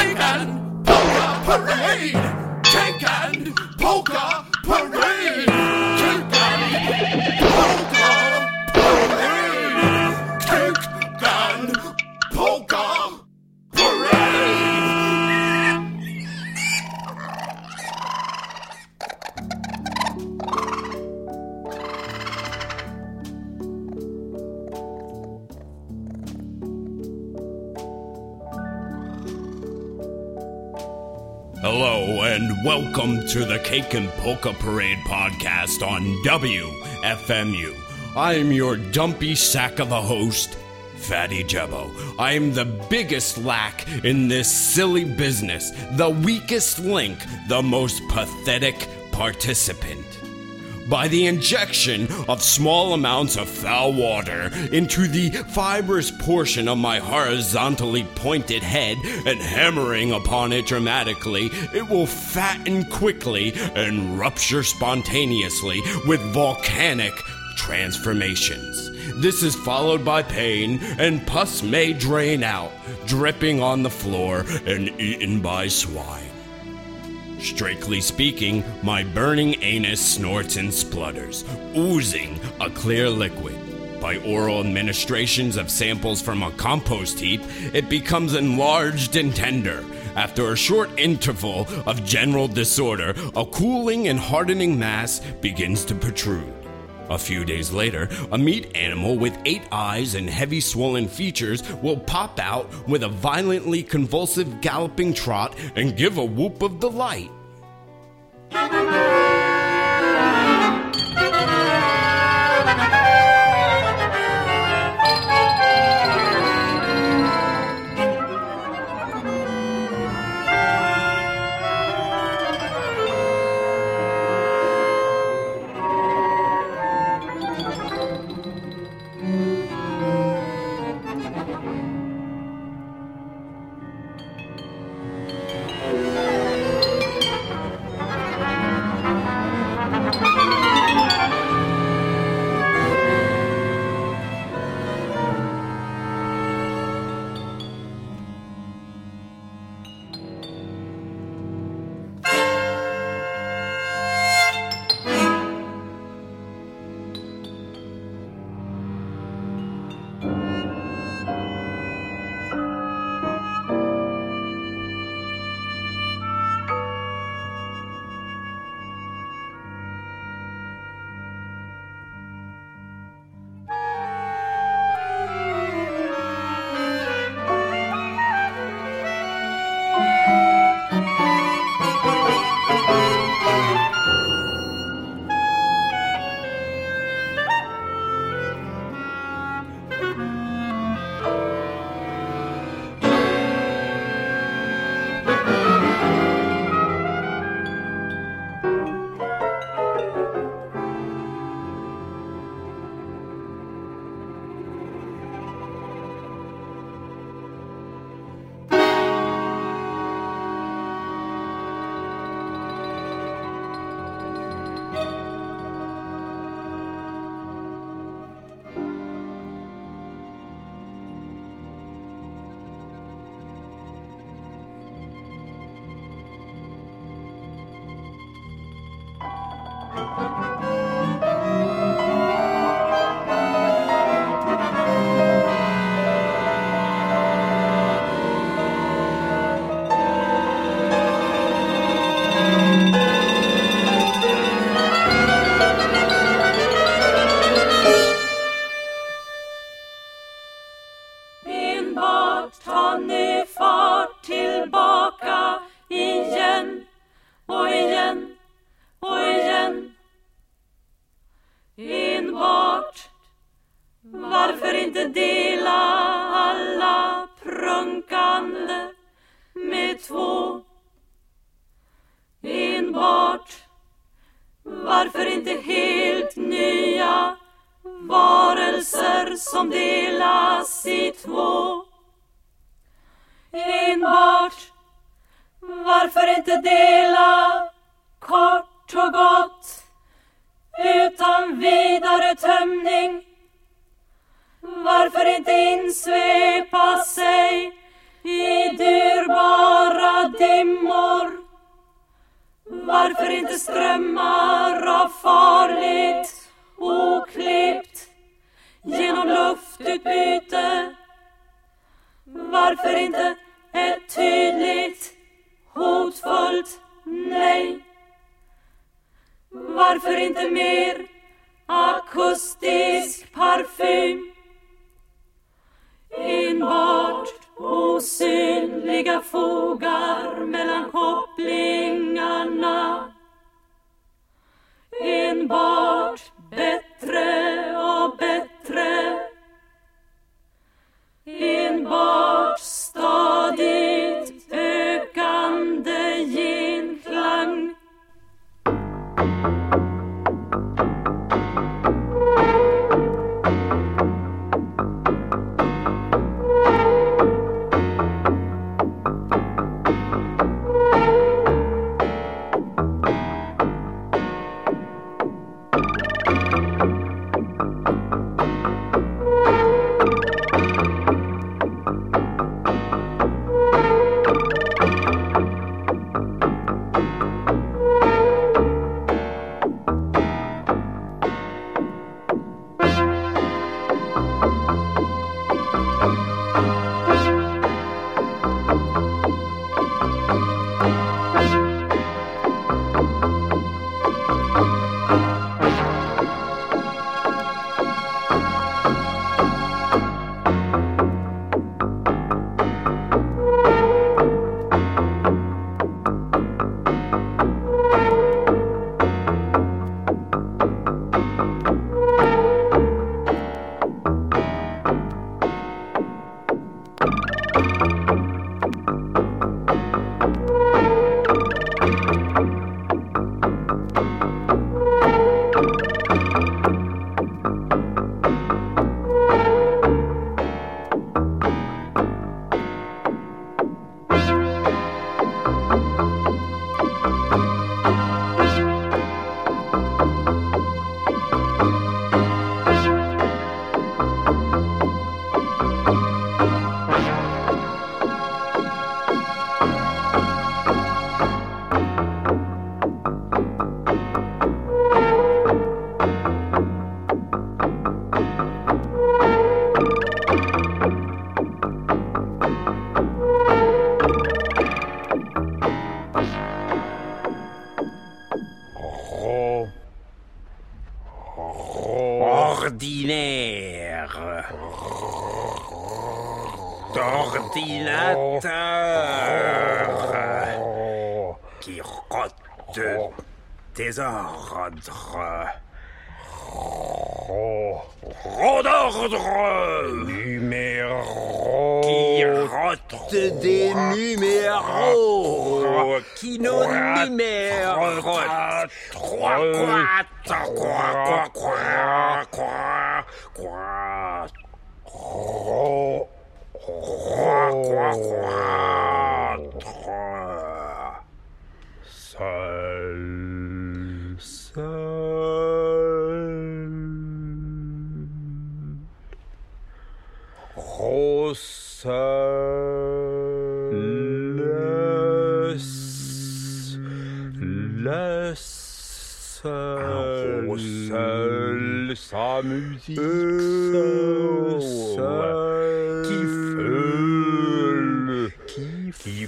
Cake and Polka Parade! Cake and Polka welcome to the Cake and Polka Parade podcast on WFMU. I am your dumpy sack of a host, Fatty Jebbo. I am the biggest lack in this silly business, the weakest link, the most pathetic participant by the injection of small amounts of foul water into the fibrous portion of my horizontally pointed head and hammering upon it dramatically, it will fatten quickly and rupture spontaneously with volcanic transformations. This is followed by pain, and pus may drain out, dripping on the floor and eaten by swine. Strictly speaking, my burning anus snorts and splutters, oozing a clear liquid. By oral administrations of samples from a compost heap, it becomes enlarged and tender. After a short interval of general disorder, a cooling and hardening mass begins to protrude. A few days later, a meat animal with eight eyes and heavy swollen features will pop out with a violently convulsive galloping trot and give a whoop of delight. Vidare tömning? Varför inte insvepa sig i dyrbara dimmor? Varför inte strömmar av farligt oklippt genom luftutbyte? Varför inte ett tydligt hotfullt nej? Varför inte mer akustisk parfym? Enbart osynliga fogar mellan kopplingarna. Enbart bättre d'ordre Numéro Qui rote des numéros. Qui nos numère Trois, trois, trois, trois, Musique. Euh, Seul. qui feule. Qui Qui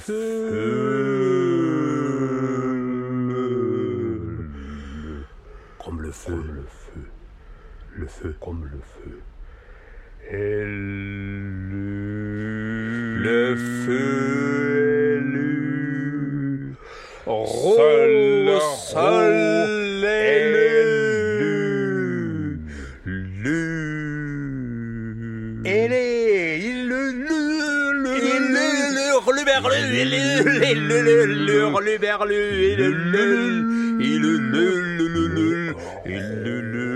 le berlu et le lul, et le lul, le lul, et le.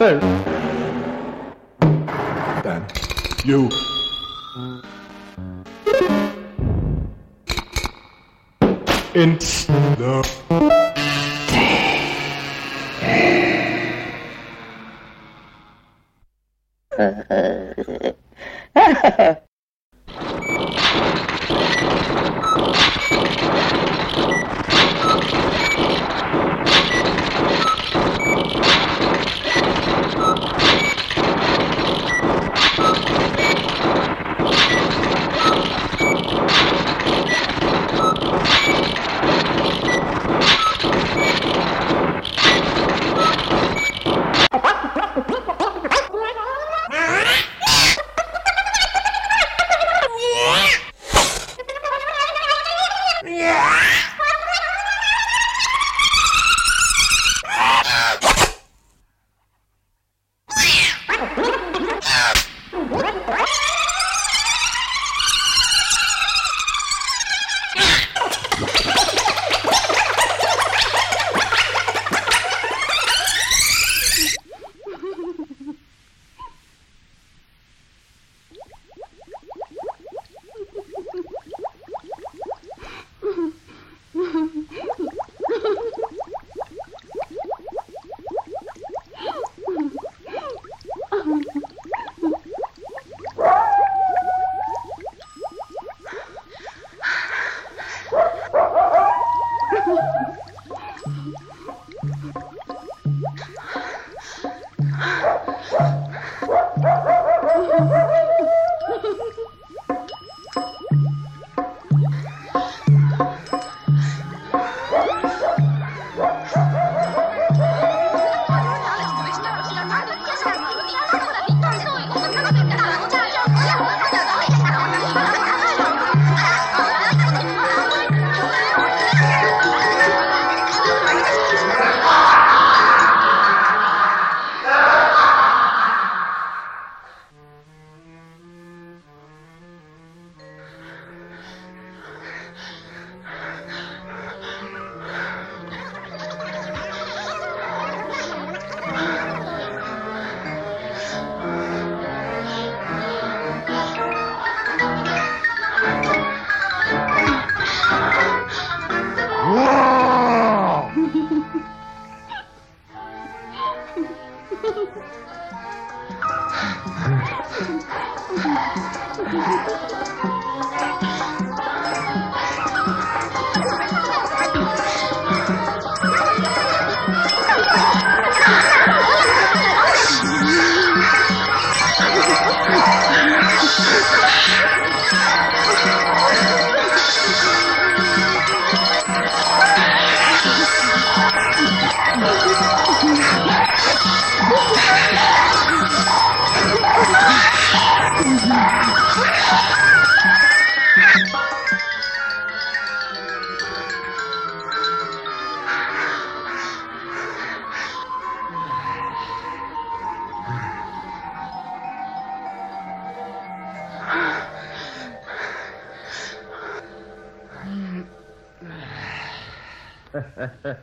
Instead, then you Yeah.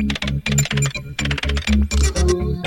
んー。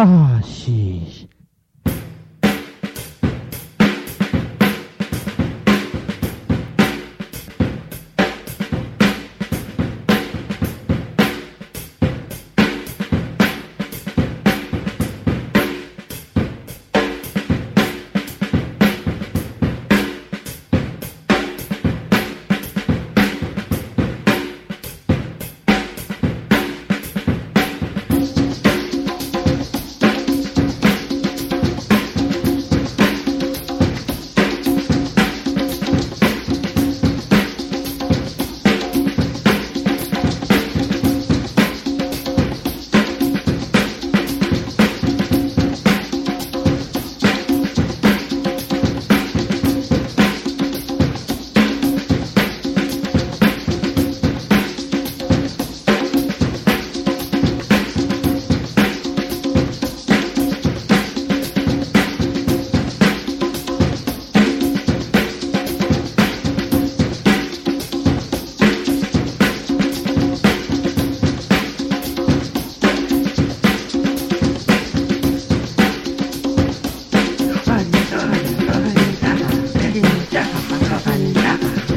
大喜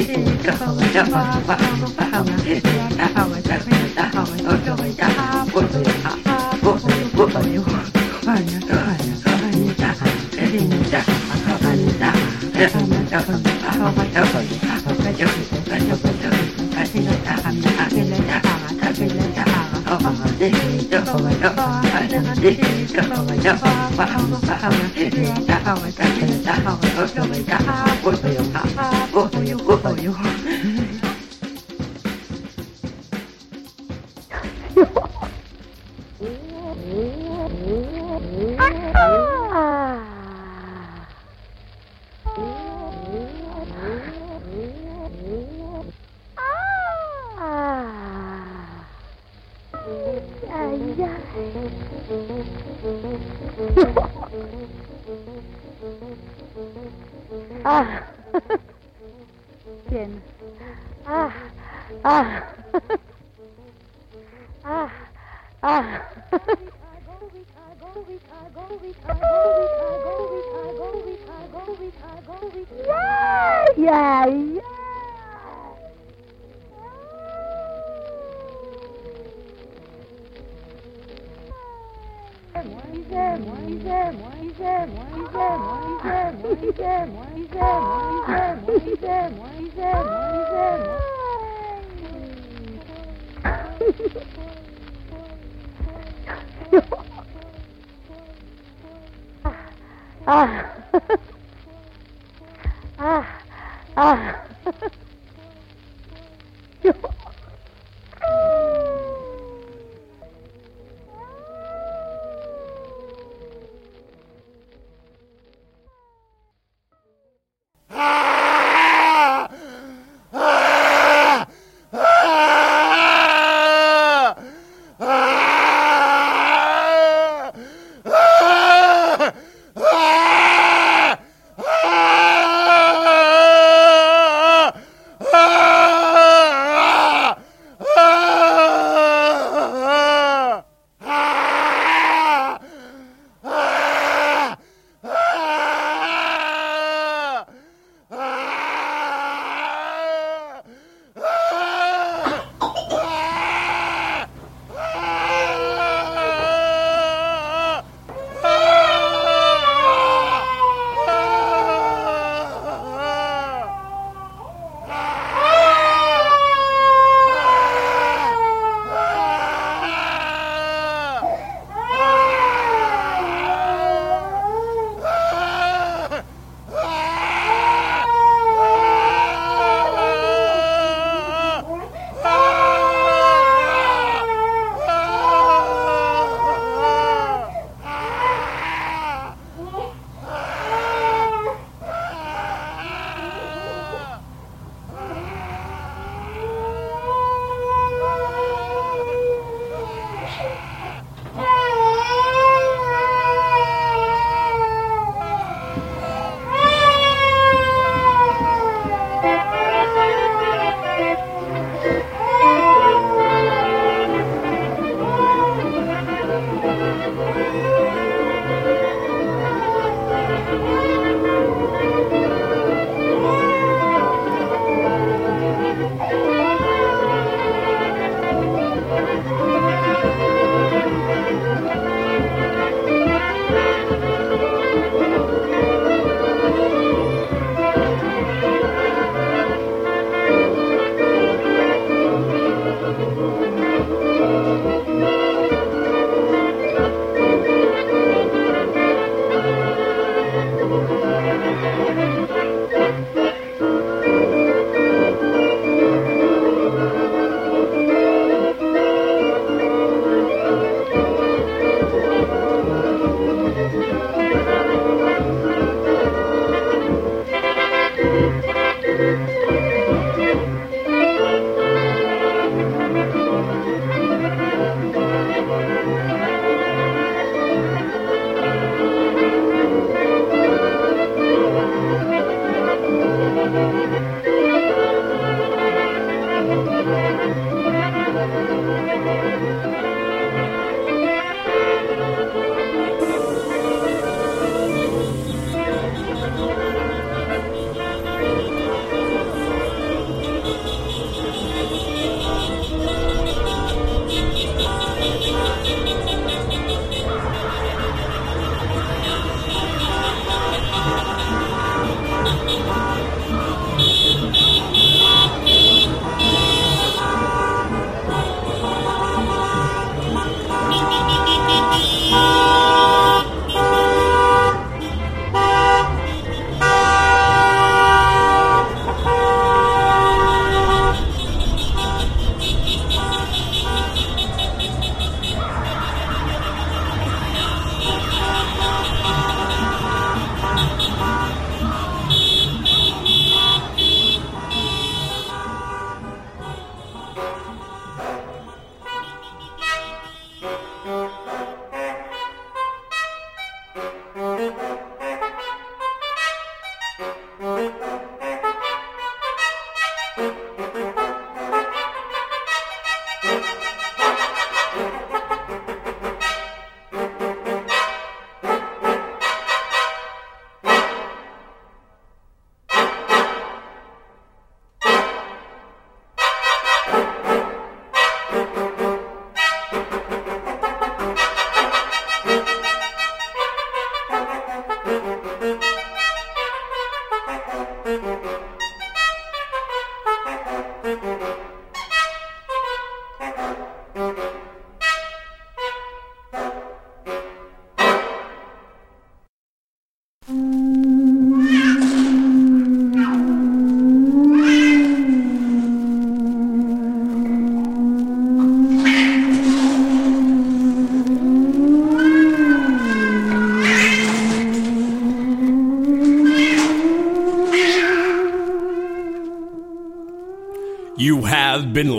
Ah, sheesh. Ah. Ah.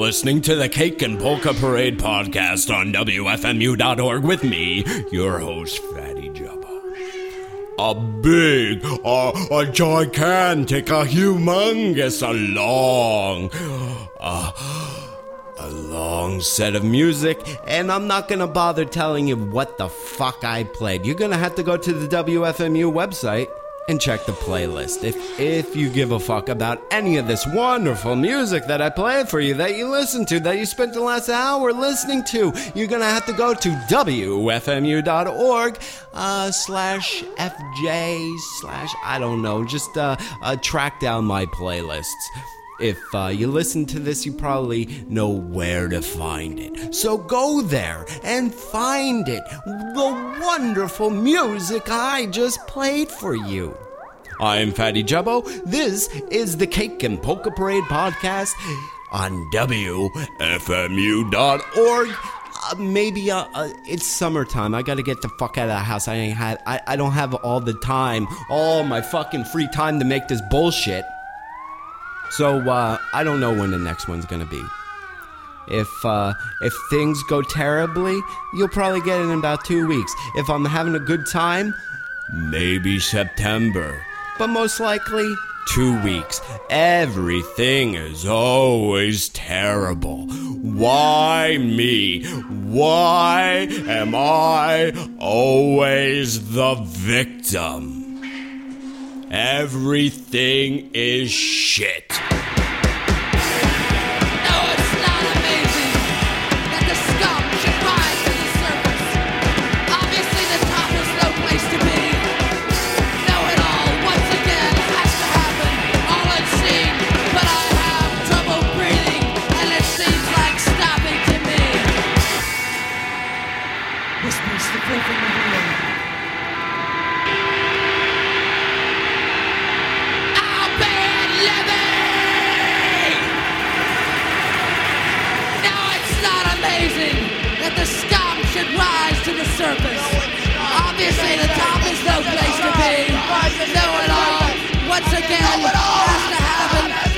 Listening to the Cake and Polka Parade podcast on WFMU.org with me, your host, Fatty Jabba. A big, a, a gigantic, a humongous, a long, a, a long set of music, and I'm not gonna bother telling you what the fuck I played. You're gonna have to go to the WFMU website check the playlist. If if you give a fuck about any of this wonderful music that I played for you, that you listened to, that you spent the last hour listening to, you're gonna have to go to wfmu.org uh, slash fj slash I don't know, just uh, uh, track down my playlists. If uh, you listen to this, you probably know where to find it. So go there and find it. The wonderful music I just played for you. I'm Fatty Jubbo. This is the Cake and Polka Parade podcast on WFMU.org. Uh, maybe uh, uh, it's summertime. I gotta get the fuck out of the house. I ain't had. I, I don't have all the time, all my fucking free time to make this bullshit. So uh, I don't know when the next one's gonna be. If uh, if things go terribly, you'll probably get it in about two weeks. If I'm having a good time, maybe September. But most likely two weeks. Everything is always terrible. Why me? Why am I always the victim? Everything is shit. That the scum should rise to the surface. Obviously, the top is no place to be. Know it all. Once again, has to happen.